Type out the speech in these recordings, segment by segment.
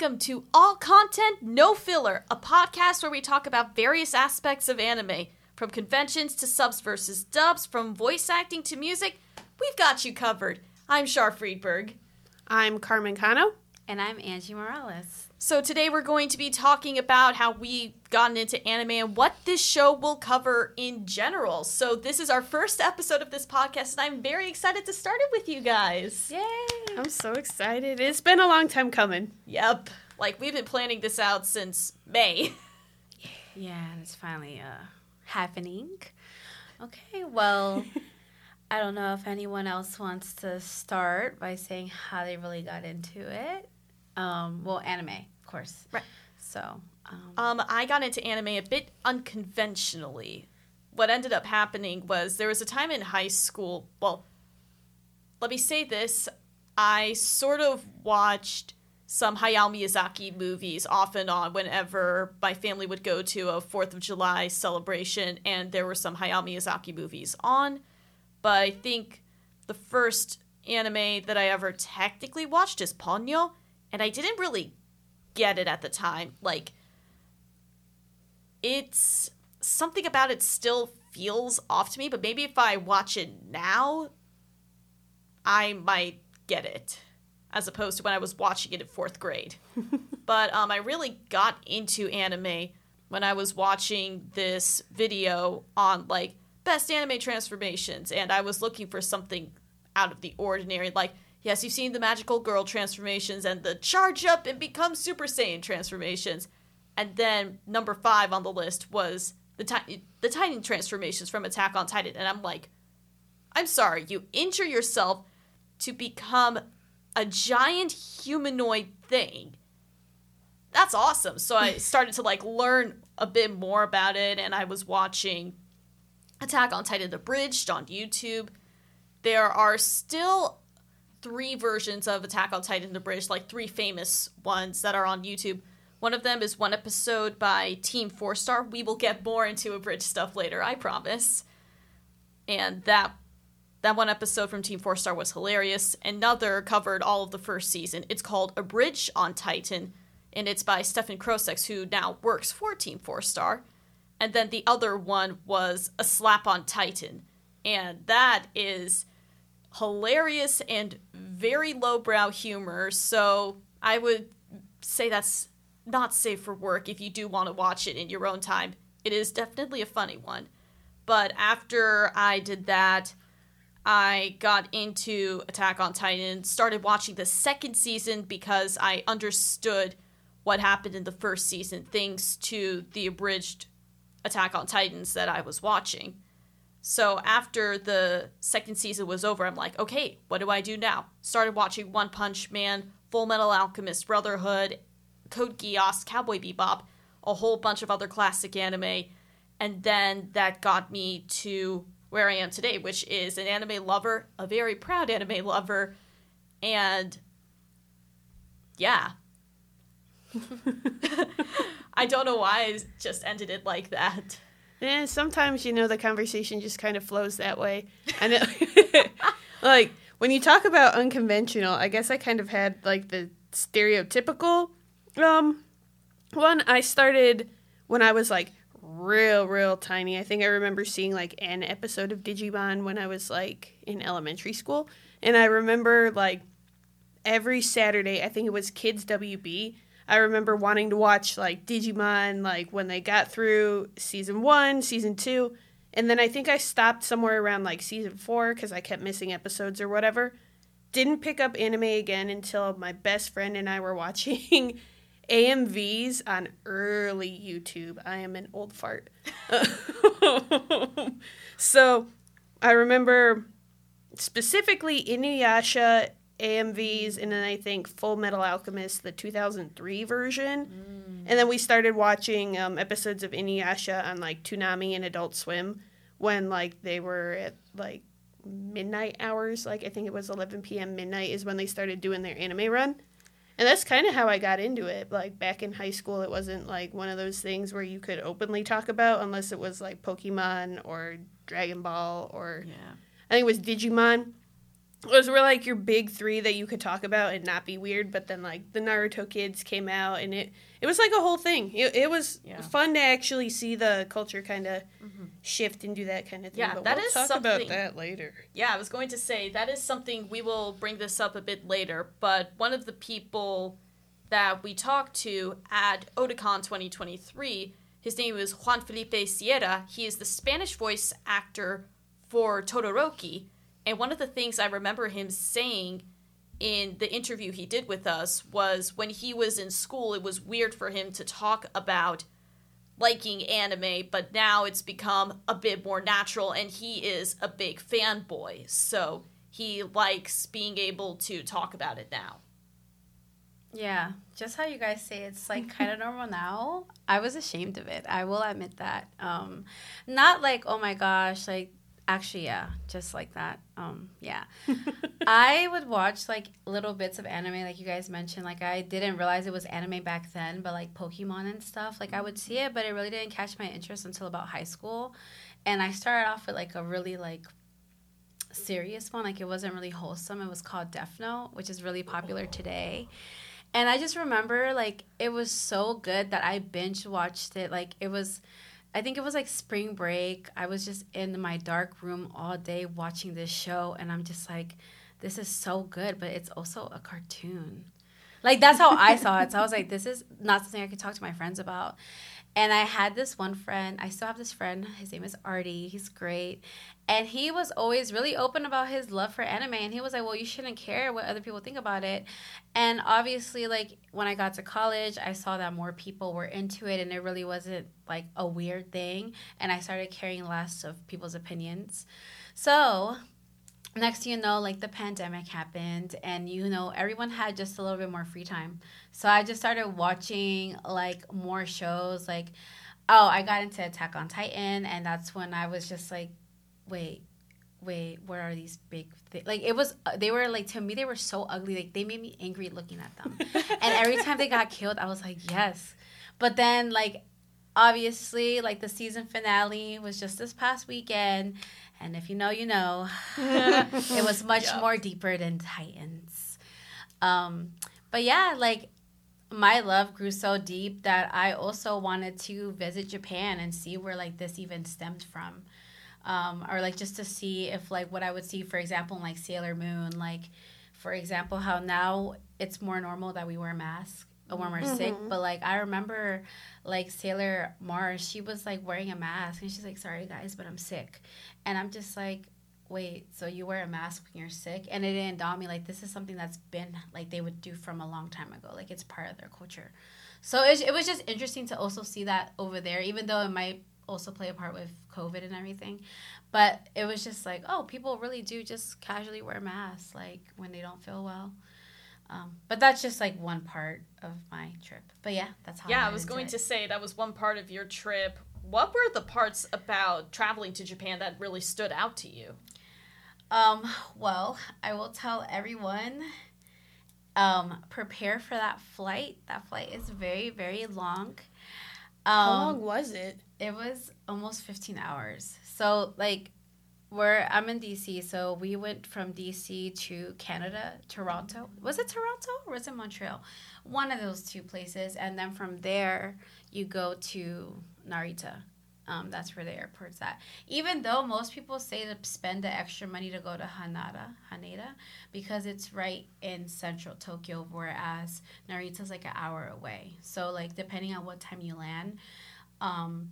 welcome to All Content No Filler, a podcast where we talk about various aspects of anime, from conventions to subs versus dubs, from voice acting to music. We've got you covered. I'm Char Friedberg. I'm Carmen Cano. And I'm Angie Morales. So today we're going to be talking about how we gotten into anime and what this show will cover in general. So this is our first episode of this podcast, and I'm very excited to start it with you guys. Yay! I'm so excited. It's been a long time coming. Yep. Like we've been planning this out since May. Yeah, and it's finally uh, happening. Okay, well, I don't know if anyone else wants to start by saying how they really got into it. Um, well, anime, of course. Right. So, um, Um, I got into anime a bit unconventionally. What ended up happening was there was a time in high school. Well, let me say this: I sort of watched some Hayao Miyazaki movies off and on whenever my family would go to a Fourth of July celebration, and there were some Hayao Miyazaki movies on. But I think the first anime that I ever technically watched is Ponyo, and I didn't really get it at the time. Like, it's something about it still feels off to me, but maybe if I watch it now, I might get it as opposed to when I was watching it in fourth grade. but um, I really got into anime when I was watching this video on like best anime transformations, and I was looking for something out of the ordinary. Like, yes, you've seen the magical girl transformations and the charge up and become Super Saiyan transformations. And then number five on the list was the ti- the Titan transformations from Attack on Titan, and I'm like, I'm sorry, you injure yourself to become a giant humanoid thing. That's awesome. So I started to like learn a bit more about it, and I was watching Attack on Titan Abridged on YouTube. There are still three versions of Attack on Titan Abridged, like three famous ones that are on YouTube. One of them is one episode by Team Four Star. We will get more into abridged stuff later, I promise. And that that one episode from Team Four Star was hilarious. Another covered all of the first season. It's called A Bridge on Titan, and it's by Stefan Krosex, who now works for Team Four Star. And then the other one was A Slap on Titan, and that is hilarious and very lowbrow humor. So I would say that's not safe for work if you do want to watch it in your own time. It is definitely a funny one. But after I did that, I got into Attack on Titan, started watching the second season because I understood what happened in the first season thanks to the abridged Attack on Titans that I was watching. So after the second season was over, I'm like, okay, what do I do now? Started watching One Punch Man, Full Metal Alchemist Brotherhood, Code Geass, Cowboy Bebop, a whole bunch of other classic anime, and then that got me to where I am today, which is an anime lover, a very proud anime lover, and yeah. I don't know why I just ended it like that. Yeah, sometimes you know the conversation just kind of flows that way. And it, like when you talk about unconventional, I guess I kind of had like the stereotypical um one. I started when I was like real real tiny. I think I remember seeing like an episode of Digimon when I was like in elementary school, and I remember like every Saturday, I think it was Kids WB. I remember wanting to watch like Digimon like when they got through season 1, season 2, and then I think I stopped somewhere around like season 4 cuz I kept missing episodes or whatever. Didn't pick up anime again until my best friend and I were watching AMVs on early YouTube. I am an old fart. so, I remember specifically Inuyasha AMVs, and then I think Full Metal Alchemist, the 2003 version. And then we started watching um, episodes of Inuyasha on like Toonami and Adult Swim when like they were at like midnight hours. Like I think it was 11 p.m. midnight is when they started doing their anime run. And that's kind of how I got into it. Like back in high school, it wasn't like one of those things where you could openly talk about unless it was like Pokemon or Dragon Ball or Yeah. I think it was Digimon. Those were like your big three that you could talk about and not be weird. But then like the Naruto kids came out and it it was like a whole thing. It, it was Yeah. fun to actually see the culture kind of mm-hmm. shift and do that kind of thing. Yeah, but that we'll is talk something- about that later. Yeah, I was going to say that is something we will bring this up a bit later, but one of the people that we talked to at Otakon 2023, his name is Juan Felipe Sierra. He is the Spanish voice actor for Todoroki, and one of the things I remember him saying in the interview he did with us was when he was in school, it was weird for him to talk about liking anime, but now it's become a bit more natural, and he is a big fanboy, so he likes being able to talk about it now. Yeah, just how you guys say it's like kind of normal now. I was ashamed of it. I will admit that. Um, not like oh my gosh, like actually yeah, just like that. Um, yeah, I would watch like little bits of anime, like you guys mentioned. Like I didn't realize it was anime back then, but like Pokemon and stuff. Like I would see it, but it really didn't catch my interest until about high school, and I started off with like a really like serious one. Like it wasn't really wholesome. It was called Death Note, which is really popular today. And I just remember like it was so good that I binge watched it. Like it was I think it was like spring break. I was just in my dark room all day watching this show and I'm just like this is so good, but it's also a cartoon. Like that's how I saw it. So I was like this is not something I could talk to my friends about. And I had this one friend, I still have this friend, his name is Artie. He's great. And he was always really open about his love for anime. And he was like, well, you shouldn't care what other people think about it. And obviously, like, when I got to college, I saw that more people were into it and it really wasn't like a weird thing. And I started caring less of people's opinions. So, next thing you know, like, the pandemic happened and, you know, everyone had just a little bit more free time. So I just started watching, like, more shows. Like, oh, I got into Attack on Titan. And that's when I was just like, wait wait where are these big thi-? like it was uh, they were like to me they were so ugly like they made me angry looking at them and every time they got killed i was like yes but then like obviously like the season finale was just this past weekend and if you know you know. It was much Yeah. more deeper than titans. Um but yeah like my love grew so deep that i also wanted to visit japan and see where like this even stemmed from. Um, or like just to see if like what I would see, for example, in like Sailor Moon, like for example, how now it's more normal that we wear masks when we're mm-hmm. sick. But like I remember, like Sailor Mars, she was like wearing a mask, and she's like, "Sorry guys, but I'm sick," and I'm just like. Wait, so you wear a mask when you're sick? And it didn't dawn me like this is something that's been like they would do from a long time ago. Like it's part of their culture. So it, it was just interesting to also see that over there, even though it might also play a part with COVID and everything. But it was just like, oh, people really do just casually wear masks, like when they don't feel well. Um, but that's just like one part of my trip. But yeah, that's how. Yeah, I got was going it. to say that was one part of your trip. What were the parts about traveling to Japan that really stood out to you? Um, well, I will tell everyone um, prepare for that flight. That flight is very, very long. Um, How long was it? It was almost 15 hours. So, like, where I'm in DC, so we went from DC to Canada, Toronto. Was it Toronto or was it Montreal? One of those two places. And then from there, you go to Narita. Um, that's where the airport's at. Even though most people say to spend the extra money to go to Hanada, Haneda, because it's right in central Tokyo, whereas Narita's like an hour away. So, like, depending on what time you land, um,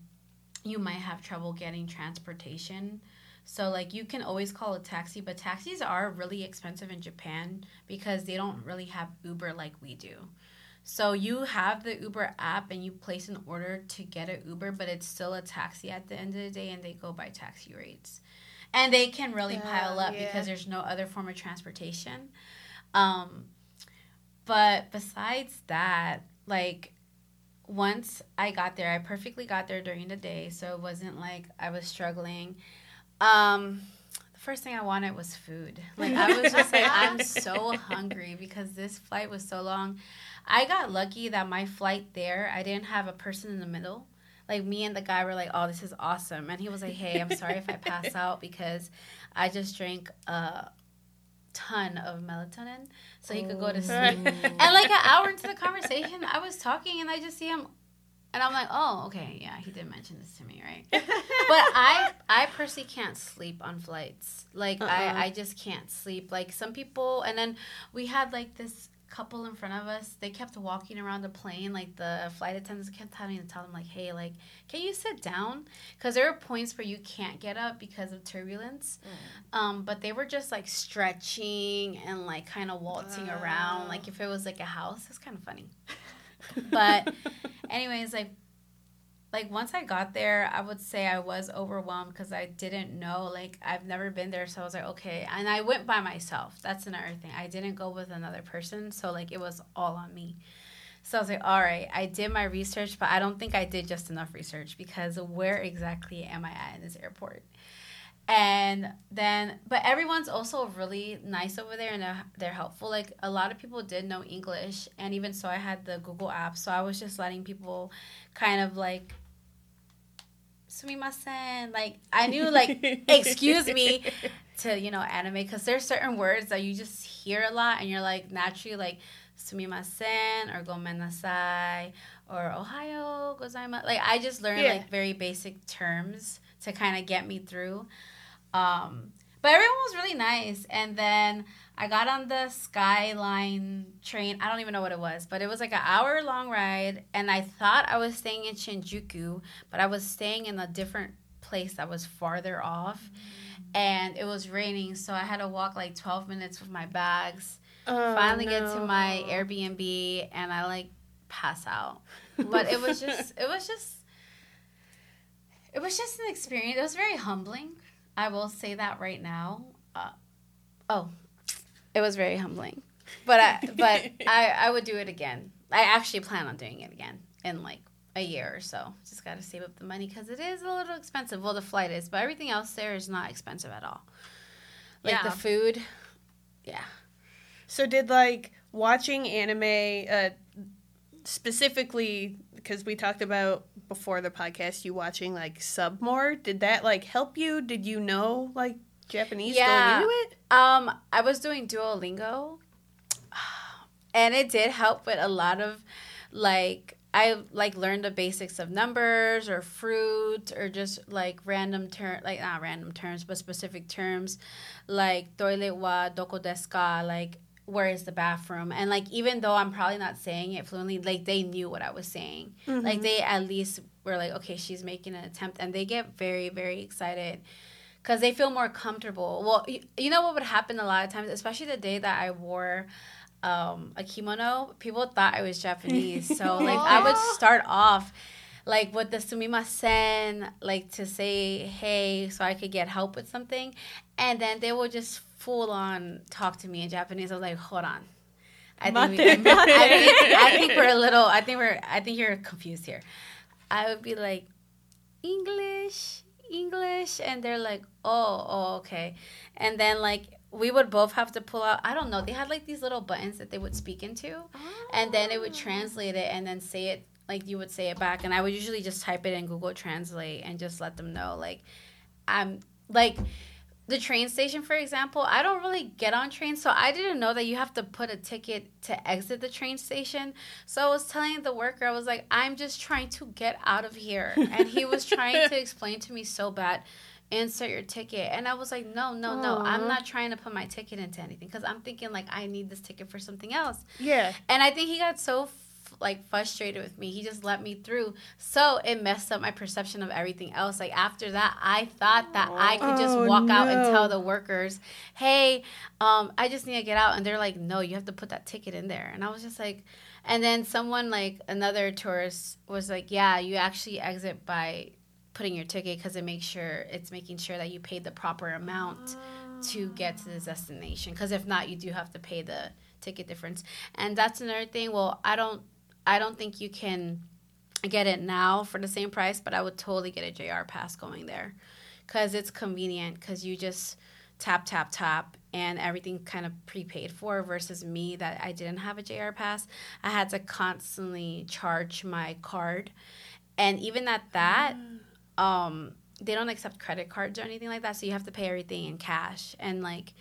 you might have trouble getting transportation. So like you can always call a taxi, but taxis are really expensive in Japan because they don't really have Uber like we do. So you have the Uber app and you place an order to get an Uber, but it's still a taxi at the end of the day and they go by taxi rates. And they can really pile up yeah. because there's no other form of transportation. Um but besides that, like once I got there, I perfectly got there during the day, so it wasn't like I was struggling. Um, the first thing I wanted was food. Like I was just like, I'm so hungry because this flight was so long. I got lucky that my flight there, I didn't have a person in the middle. Like me and the guy were like, "Oh, this is awesome," and he was like, "Hey, I'm sorry if I pass out because I just drank a ton of melatonin, so he could go to sleep." and like an hour into the conversation, I was talking and I just see him and I'm like, oh, okay, yeah, he did mention this to me, right? but I, I personally can't sleep on flights. Like, Uh-uh. I, I just can't sleep. Like some people, and then we had like this couple in front of us. They kept walking around the plane. Like the flight attendants kept having to tell them, like, hey, like, can you sit down? Because there are points where you can't get up because of turbulence. Um, but they were just like stretching and like kind of waltzing around. Like if it was like a house, it's kind of funny. but anyways like like once i got there i would say i was overwhelmed because i didn't know like i've never been there so i was like okay and i went by myself. That's another thing. I didn't go with another person so like it was all on me. So i was like all right i did my research but i don't think i did just enough research because where exactly am i at in this airport and then but everyone's also really nice over there and they're, they're helpful. Like a lot of people did know english and even so i had the google app. So i was just letting people kind of like sumimasen like i knew like excuse me to you know anime. Because there's certain words that you just hear a lot and you're like naturally like sumimasen or gomenasai or ohayo gozaimasu. Like i just learned Yeah. like very basic terms to kind of get me through um but everyone was really nice. And then i got on the skyline train. I don't even know what it was but it was like an hour long ride. And i thought i was staying in shinjuku but i was staying in a different place that was farther off. And it was raining so i had to walk like 12 minutes with my bags. Oh, finally get to my airbnb and i like pass out. But it was just it was just it was just an experience. It was very humbling i will say that right now uh, oh it was very humbling. But i but i i would do it again. I actually plan on doing it again in like a year or so. Just got to save up the money because it is a little expensive. Well the flight is but everything else there is not expensive at all. Like Yeah. the food yeah. So did like watching anime uh specifically because we talked about before the podcast you watching like sub more did that like help you? Did you know like japanese Yeah. going into it? Um, I was doing Duolingo, and it did help with a lot of, like, I like learned the basics of numbers or fruit or just like random term, like not random terms, but specific terms, like toilet wa doko desu ka, like where is the bathroom, and like even though I'm probably not saying it fluently, like they knew what I was saying, like they at least were like, okay, she's making an attempt, and they get very very excited because they feel more comfortable. Well, you, you know what would happen a lot of times, especially the day that I wore um, a kimono, people thought I was Japanese. So like I would start off like with the sumimasen, like to say hey, so I could get help with something, and then they will just full on talk to me in Japanese. I was like, hold on. I think, we, I, think, I think we're a little. I think we're. I think you're confused here. I would be like, English, English, and they're like, oh, oh, okay. And then like we would both have to pull out. I don't know. They had like these little buttons that they would speak into, and then it would ah. translate it and then say it like you would say it back. And I would usually just type it in Google Translate and just let them know like I'm like the train station for example i don't really get on trains so i didn't know that you have to put a ticket to exit the train station. So i was telling the worker i was like i'm just trying to get out of here. And he was trying to explain to me so bad insert your ticket. And i was like no no no i'm not trying to put my ticket into anything because i'm thinking like i need this ticket for something else. Yeah. And I think he got so like frustrated with me. He just let me through. So it messed up my perception of everything else. Like after that, I thought that I could just Oh, walk out and tell the workers, "Hey, um, I just need to get out." And they're like, "No, you have to put that ticket in there." And I was just like, and then someone like another tourist was like, "Yeah, you actually exit by." putting your ticket because it makes sure it's making sure that you paid the proper amount to get to the destination because if not you do have to pay the ticket difference and that's another thing well i don't i don't think you can get it now for the same price but i would totally get a jr pass going there because it's convenient because you just tap tap tap and everything kind of prepaid for versus me that I didn't have a JR pass. I had to constantly charge my card. And even at that, um, they don't accept credit cards or anything like that, so you have to pay everything in cash. And like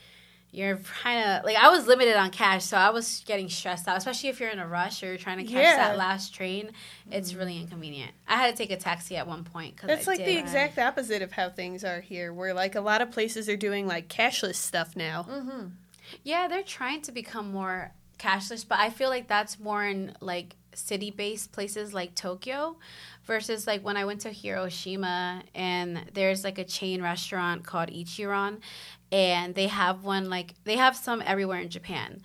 you're kind of like I was limited on cash, so I was getting stressed out, especially if you're in a rush or you're trying to catch Yeah. that last train. It's really inconvenient. I had to take a taxi at one point because That's I like did. the exact opposite of how things are here, where like a lot of places are doing like cashless stuff now. Mm-hmm. Yeah, they're trying to become more cashless, but I feel like that's more in like city based places like Tokyo versus like when I went to Hiroshima and there's like a chain restaurant called Ichiran and they have one like they have some everywhere in Japan.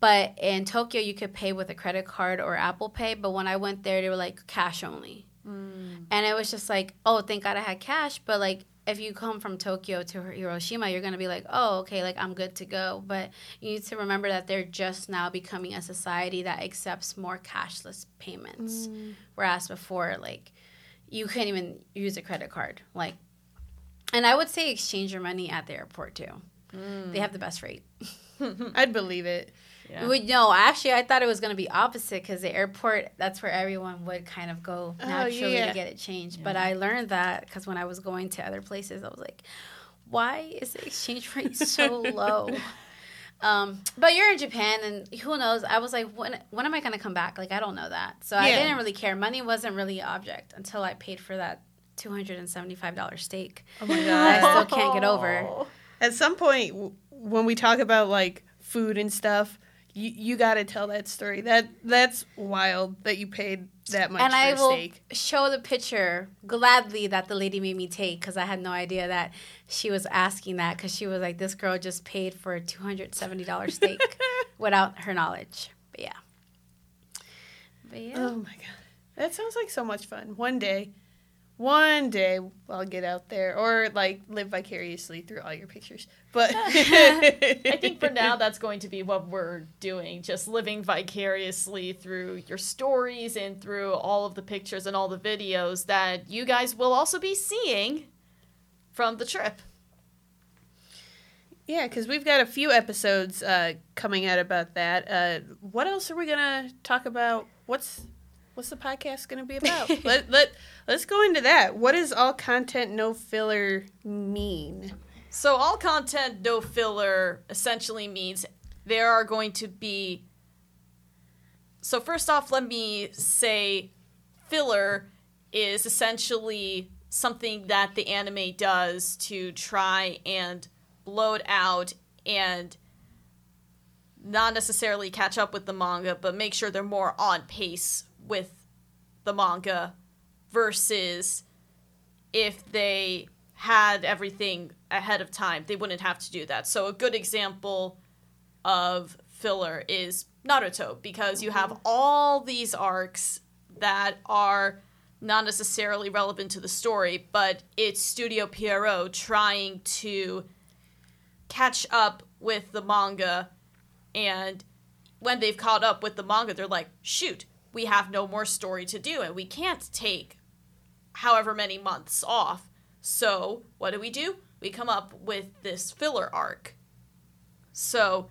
But in Tokyo you could pay with a credit card or Apple Pay, but when I went there they were like cash only. Mm. And it was just like, oh, thank God I had cash. But like, if you come from Tokyo to Hiroshima, you're gonna be like, oh, okay, like I'm good to go. But you need to remember that they're just now becoming a society that accepts more cashless payments, mm. whereas before, like, you couldn't even use a credit card. Like, and I would say exchange your money at the airport too. They have the best rate. I'd believe it. Yeah. Well, no, actually, I thought it was going to be opposite because the airport, that's where everyone would kind of go Oh, naturally yeah. to get it changed. But I learned that because when I was going to other places, I was like, why is the exchange rate so low? Um, but you're in Japan, and who knows? I was like, when when am I going to come back? Like, I don't know that. So I didn't really care. Money wasn't really an object until I paid for that $275 steak. Oh my God. I still can't get over. At some point, w- when we talk about like food and stuff, you you got to tell that story. That that's wild that you paid that much and for I a will steak. show the picture gladly that the lady made me take because I had no idea that she was asking that because she was like, "This girl just paid for a two hundred seventy dollars steak without her knowledge." But yeah, but yeah, Oh my god, that sounds like so much fun. One day, one day I'll get out there or like live vicariously through all your pictures. But I think for now that's going to be what we're doing, just living vicariously through your stories and through all of the pictures and all the videos that you guys will also be seeing from the trip. Yeah, because we've got a few episodes uh, coming out about that. Uh, what else are we gonna talk about? What's what's the podcast gonna be about? let let let's go into that. What does all content no filler mean? So all content no filler essentially means there are going to be So first off, let me say filler is essentially something that the anime does to try and blow it out and not necessarily catch up with the manga, but make sure they're more on pace with the manga versus if they had everything ahead of time, they wouldn't have to do that. So a good example of filler is Naruto because you have mm-hmm. all these arcs that are not necessarily relevant to the story, but it's Studio Pierrot trying to catch up with the manga and when they've caught up with the manga they're like shoot we have no more story to do and we can't take however many months off. So what do we do? We come up with this filler arc. So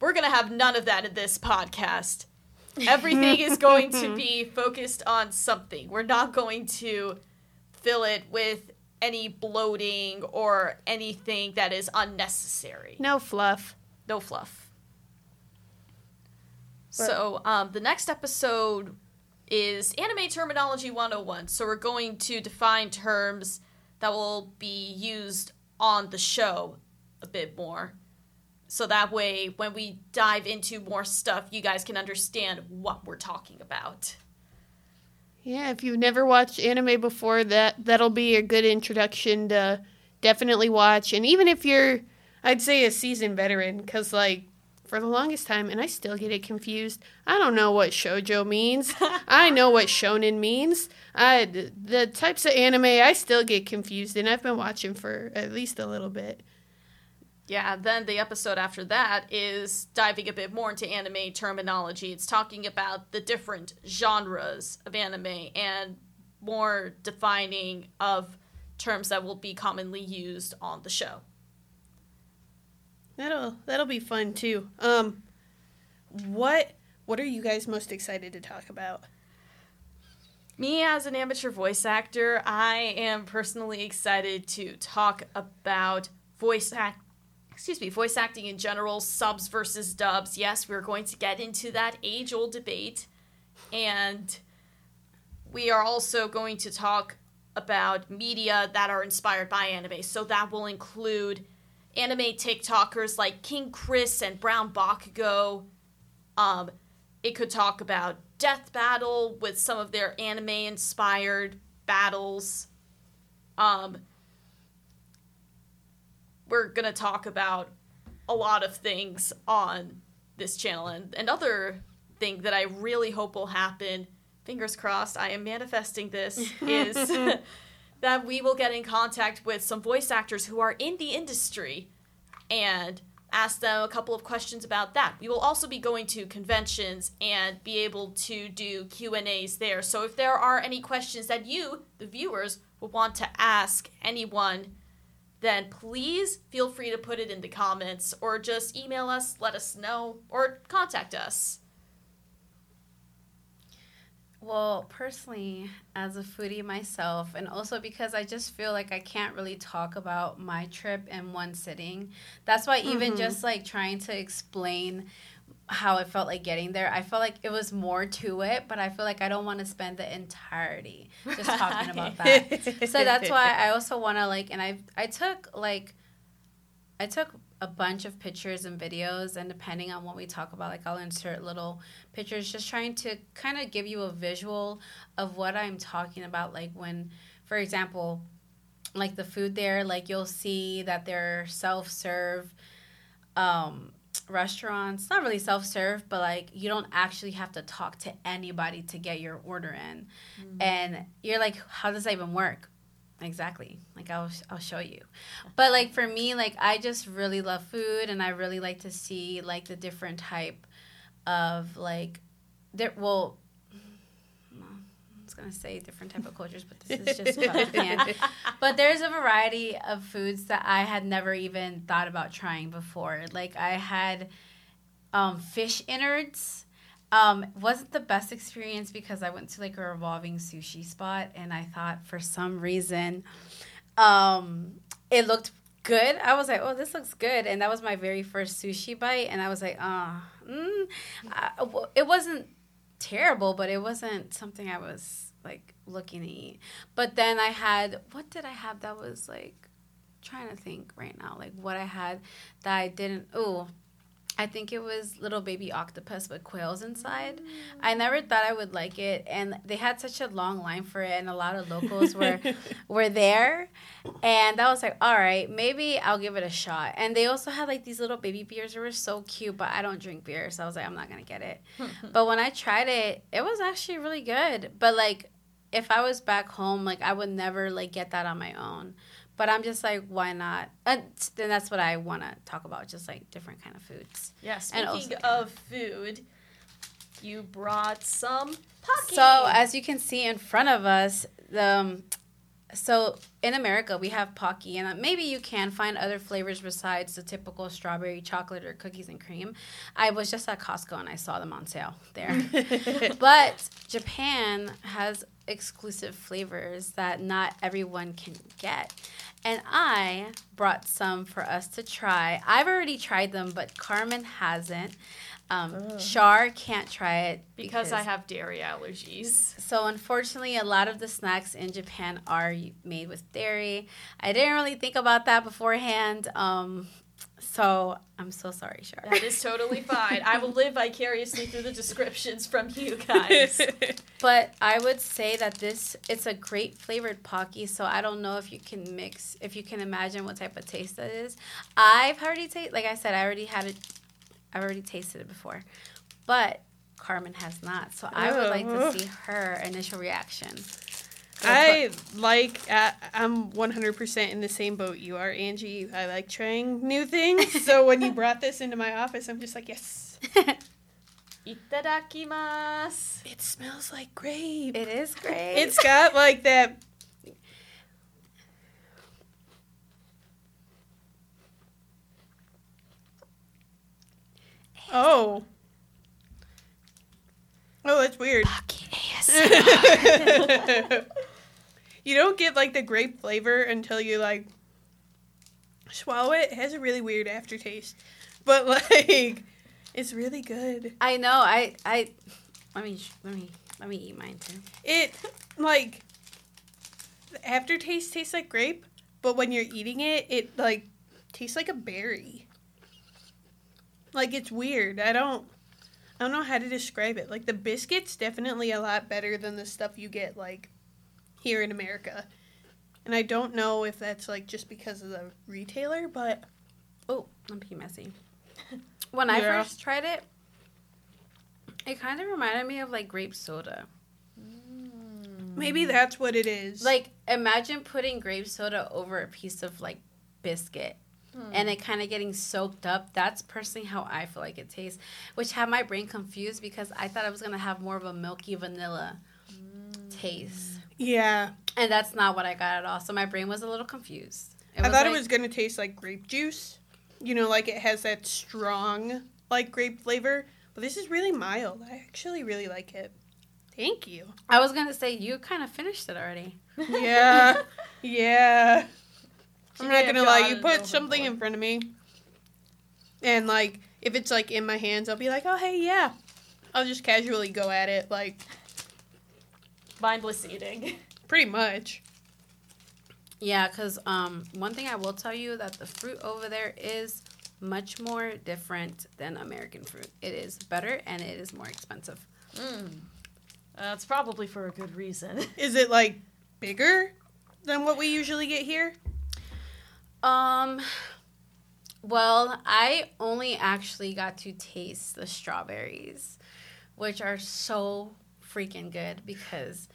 we're going to have none of that in this podcast. Everything is going to be focused on something. We're not going to fill it with any bloating or anything that is unnecessary. No fluff. no fluff. So, um, the next episode is Anime Terminology 101. So, we're going to define terms that will be used on the show a bit more. So that way, when we dive into more stuff, you guys can understand what we're talking about. Yeah, if you've never watched anime before, that that'll be a good introduction to definitely watch. And even if you're, I'd say a seasoned veteran, because like for the longest time, and I still get it confused. I don't know what shojo means. I know what shonen means. I the types of anime I still get confused, and I've been watching for at least a little bit. Yeah, then the episode after that is diving a bit more into anime terminology. It's talking about the different genres of anime and more defining of terms that will be commonly used on the show. That'll that'll be fun too. Um, what what are you guys most excited to talk about? Me as an amateur voice actor, I am personally excited to talk about voice act excuse me, voice acting in general, subs versus dubs. Yes, we're going to get into that age-old debate and we are also going to talk about media that are inspired by anime. So that will include anime TikTokers like King Chris and Brown Bakugo. Um, it could talk about Death Battle with some of their anime inspired battles. Um, we're gonna talk about a lot of things on this channel and another thing that I really hope will happen, fingers crossed, I am manifesting this, is that we will get in contact with some voice actors who are in the industry and ask them a couple of questions about that. We will also be going to conventions and be able to do Q&As there. So if there are any questions that you, the viewers, would want to ask anyone, then please feel free to put it in the comments or just email us, let us know, or contact us. Well, personally, as a foodie myself, and also because I just feel like I can't really talk about my trip in one sitting. That's why even Mhm. just like trying to explain how it felt like getting there, I felt like it was more to it, but I feel like I don't want to spend the entirety just talking about that. so that's why I also want to like, and I I took like, I took a bunch of pictures and videos, and depending on what we talk about, like I'll insert little pictures, just trying to kind of give you a visual of what I'm talking about. Like when, for example, like the food there, like you'll see that they're self serve. Um, restaurants not really self-serve but like you don't actually have to talk to anybody to get your order in and you're like how does that even work exactly like I'll, I'll show you but like for me like i just really love food and i really like to see like the different type of like there well I was gonna say different type of cultures, but this is just about Japan. But there's a variety of foods that I had never even thought about trying before. Like I had um, fish innards. Um, wasn't the best experience because I went to like a revolving sushi spot and I thought for some reason um, it looked good. I was like, oh, this looks good, and that was my very first sushi bite, and I was like, ah, mm. I- w- it wasn't terrible, but it wasn't something I was like looking to eat. But then I had what did I have that was like trying to think right now, like what I had that I didn't. Oh, I think it was little baby octopus with quails inside. I never thought I would like it, and they had such a long line for it, and a lot of locals were were there, and I was like, all right, maybe I'll give it a shot. And they also had like these little baby beers that were so cute, but I don't drink beer, so I was like, I'm not gonna get it. but when I tried it, it was actually really good. But like, if I was back home, like I would never like get that on my own. But I'm just like, why not? And then that's what I want to talk about, just like different kind of foods. Yeah, And speaking of food, you brought some pocky. So as you can see in front of us, the um, so in America we have Pocky, and maybe you can find other flavors besides the typical strawberry, chocolate, or cookies and cream. I was just at Costco and I saw them on sale there. but Japan has exclusive flavors that not everyone can get. And I brought some for us to try. I've already tried them, but Carmen hasn't. Um, Char can't try it because I have dairy allergies. so unfortunately, a lot of the snacks in Japan are made with dairy. I didn't really think about that beforehand. Um, so I'm so sorry, Char. That is totally fine. I will live vicariously through the descriptions from you guys. But I would say that this it's a great flavored pocky. So I don't know if you can mix, if you can imagine what type of taste that is. I've already tasted, like I said, I already had it. I've already tasted it before, but Carmen has not. So I would like Oh. to see her initial reaction. I like. Uh, I'm 100% in the same boat you are, Angie. I like trying new things. so when you brought this into my office, I'm just like, yes. Itadakimasu. It smells like grape. it is grape. It's got like that. Oh. Oh, that's weird. Pocky ASMR. you don't get like the grape flavor until you like swallow it. It has a really weird aftertaste, but like it's really good. I know. I I let me let me let me eat mine too. It like the aftertaste tastes like grape, but when you're eating it, it like tastes like a berry. Like it's weird. I don't I don't know how to describe it. Like the biscuit's definitely a lot better than the stuff you get like here in America. And I don't know if that's like just because of the retailer, but Oh, I'm being messy. When I Yeah. first tried it, it kind of reminded me of like grape soda. Mm. maybe that's what it is. Like imagine putting grape soda over a piece of like biscuit hmm. and it kind of getting soaked up. That's personally how I feel like it tastes, which had my brain confused because I thought I was gonna have more of a milky vanilla mm. taste, yeah. and that's not what I got at all. So my brain was a little confused. It I thought it was gonna taste like grape juice. You know, like it has that strong like grape flavor. But this is really mild. I actually really like it. Thank you. I was gonna say you kind of finished it already. Yeah. yeah. I'm not gonna lie, you put something in front of me and like if it's like in my hands, I'll be like, Oh hey yeah. I'll just casually go at it, like Mindless eating. pretty much. Yeah, because um, one thing I will tell you that the fruit over there is much more different than American fruit. It is better and it is more expensive. Mm. That's probably for a good reason. Is it like bigger than what we usually get here? Um, well, I only actually got to taste the strawberries, which are so freaking good because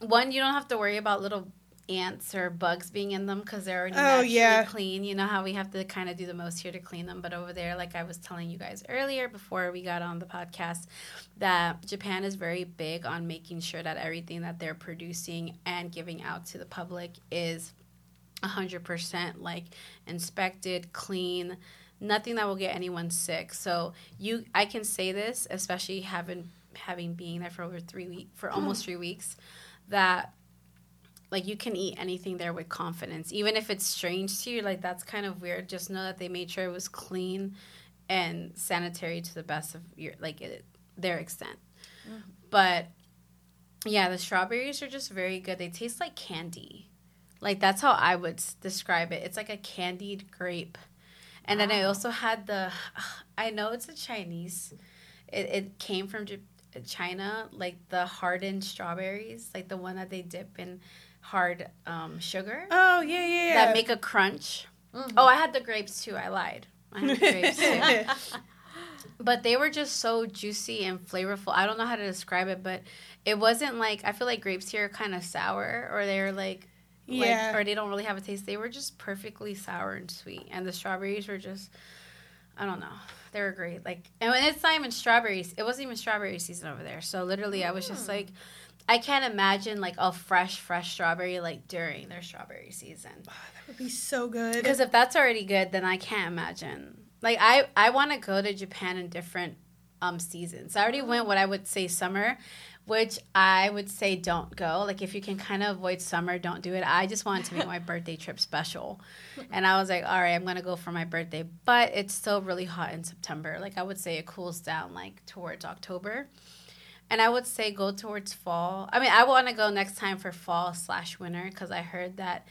one, you don't have to worry about little ants or bugs being in them because they're already Oh, naturally yeah. clean. You know how we have to kind of do the most here to clean them, but over there, like I was telling you guys earlier before we got on the podcast, that Japan is very big on making sure that everything that they're producing and giving out to the public is 100% like inspected, clean, nothing that will get anyone sick. So you I can say this, especially having having being there for over 3 week for almost 3 weeks that like you can eat anything there with confidence. Even if it's strange to you like that's kind of weird. Just know that they made sure it was clean and sanitary to the best of your like it, their extent. Mm-hmm. But yeah the strawberries are just very good. They taste like candy. Like that's how i would describe it. It's like a candied grape. And then i also had the i know it's a chinese. It, it came from Jap- china like the hardened strawberries like the one that they dip in hard um, sugar Oh yeah, yeah, yeah. that make a crunch Mhm. oh i had the grapes too i lied i had the grapes too but they were just so juicy and flavorful. I don't know how to describe it, but it wasn't like I feel like grapes here are kind of sour or they're like Yeah. like, or they don't really have a taste. They were just perfectly sour and sweet, and the strawberries were just I don't know. They were great. Like, and when it's not even strawberries, it wasn't even strawberry season over there. So literally, I was just hmm. like, I can't imagine like a fresh, fresh strawberry like during their strawberry season. Ah, that would be so good. Because if that's already good, then I can't imagine. Like I, I want to go to Japan in different um seasons. I already hmm. went what I would say summer, which I would say don't go. Like if you can kind of avoid summer, don't do it. I just wanted to make my birthday trip special, and I was like, all right, I'm gonna go for my birthday. But it's still really hot in September. Like I would say it cools down like towards October. And I would say go towards fall. I mean, I want to go next time for fall slash winter because I heard that,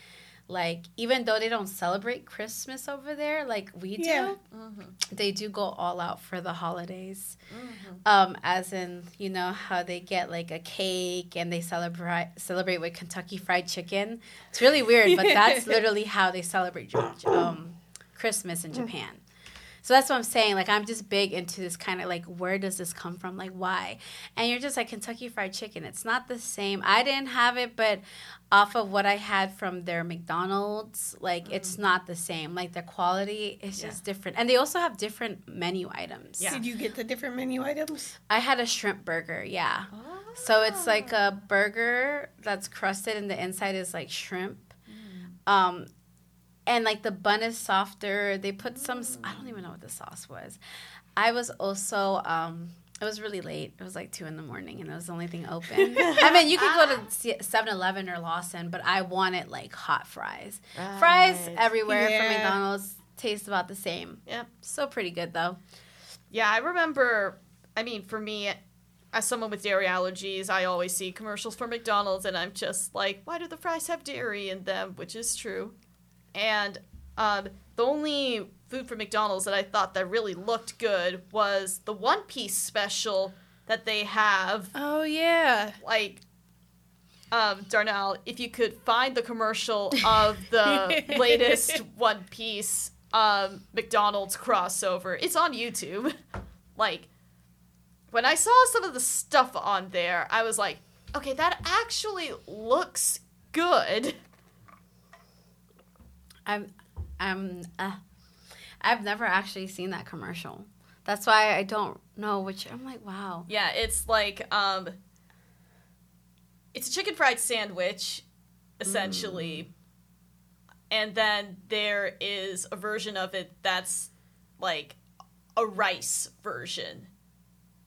like, even though they don't celebrate Christmas over there like we do, Yeah. Mhm. they do go all out for the holidays. Mhm. Um, as in, you know how they get like a cake and they celebrate celebrate with Kentucky Fried Chicken. It's really weird, but that's literally how they celebrate um, Christmas in Japan. So that's what I'm saying. Like I'm just big into this kind of like where does this come from? Like why? And you're just like Kentucky Fried Chicken. It's not the same. I didn't have it, but off of what I had from their McDonald's, like it's mm. not the same. Like the quality is Yeah. just different. And they also have different menu items. Yeah. Did you get the different menu items? I had a shrimp burger, yeah. So it's like a ah. burger that's crusted and the inside is like shrimp. Mm. Um and like the bun is softer. They put some. I don't even know what the sauce was. I was also. um It was really late. It was like two in the morning, and it was the only thing open. I mean, you could go to 7-Eleven or Lawson, but I wanted like hot fries. Fries Right. everywhere from McDonald's taste about the same. Yep. So pretty good though. Yeah, I remember. I mean, for me, as someone with dairy allergies, I always see commercials for McDonald's, and I'm just like, why do the fries have dairy in them? Which is true. And um, the only food from McDonald's that I thought that really looked good was the One Piece special that they have. Oh yeah. Like, um, Darnell, if you could find the commercial of the latest One Piece um, McDonald's crossover, it's on YouTube. Like, when I saw some of the stuff on there, I was like, okay, that actually looks good. I'm, I'm, uh, I've never actually seen that commercial. That's why I don't know which. I'm like, wow. Yeah, it's like um it's a chicken fried sandwich essentially. And then there is a version of it that's like a rice version.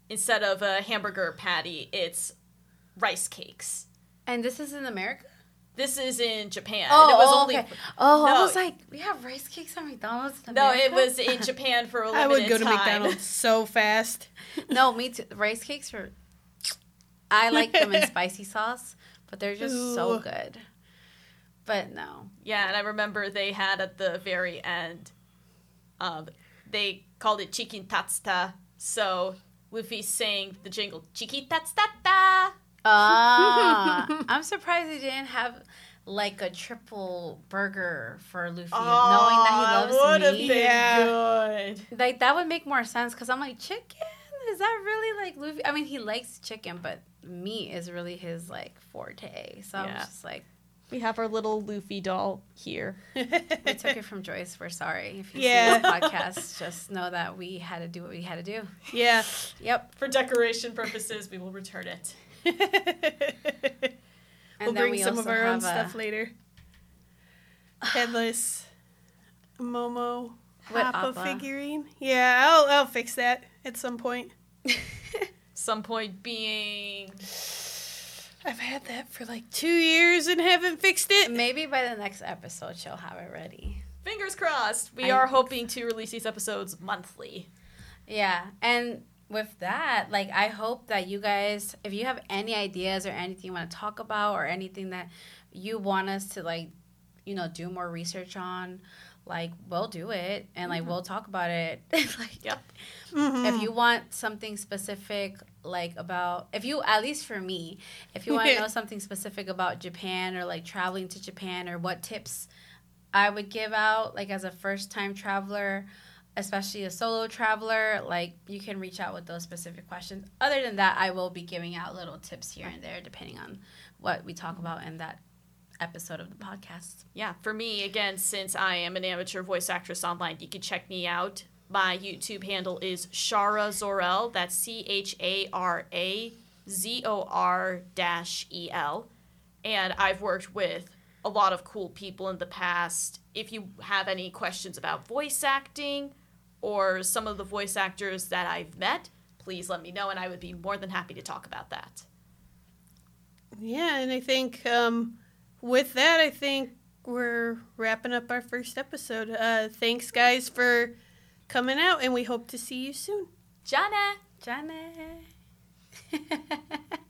Instead of a hamburger patty, it's rice cakes. And this is in America. This is in Japan. Oh, and it was oh, only okay. Oh, I was like, we have rice cakes at McDonald's. In No, it was in Japan for a limited I would go to time. McDonald's so fast. no, me too. Rice cakes are. I like them in spicy sauce, but they're just so good. But no, Yeah, and I remember they had at the very end, um, they called it Chikin Tatsuta. So Luffy sang the jingle Chiki Tatsutata. Ah, I'm surprised they didn't have like a triple burger for Luffy, knowing that he loves meat. Yeah. good. Like that would make more sense because I'm like, chicken is that really like Luffy? I mean, he likes chicken, but meat is really his like forte. So I'm just like, We have our little Luffy doll here. we took it from Joyce. We're sorry if you Yeah. see this podcast. Just know that we had to do what we had to do. yeah. Yep. For decoration purposes, we will return it. And we'll then bring we some of our own stuff later. Headless Momo What Appa Appa? figurine. Yeah, I'll I'll fix that at some point. Some point being I've had that for like two years and haven't fixed it. Maybe by the next episode she'll have it ready. fingers crossed. We I are hoping to release these episodes monthly. Yeah, and with that, like I hope that you guys, if you have any ideas or anything you want to talk about or anything that you want us to like, you know, do more research on, like we'll do it and like we'll talk about it. like, Yep. Mhm. if you want something specific like about if you at least for me if you want to know something specific about japan or like traveling to japan or what tips i would give out like as a first time traveler especially a solo traveler like you can reach out with those specific questions other than that i will be giving out little tips here and there depending on what we talk about in that episode of the podcast Yeah, for me, again, since I am an amateur voice actress online, you can check me out. My YouTube handle is Chara Zorel. That's C H A R A Z O R E L. And I've worked with a lot of cool people in the past. If you have any questions about voice acting or some of the voice actors that I've met, please let me know, and I would be more than happy to talk about that. Yeah, and I think um, with that, I think we're wrapping up our first episode. Uh, thanks, guys, for coming out, and we hope to see you soon. Jana! janet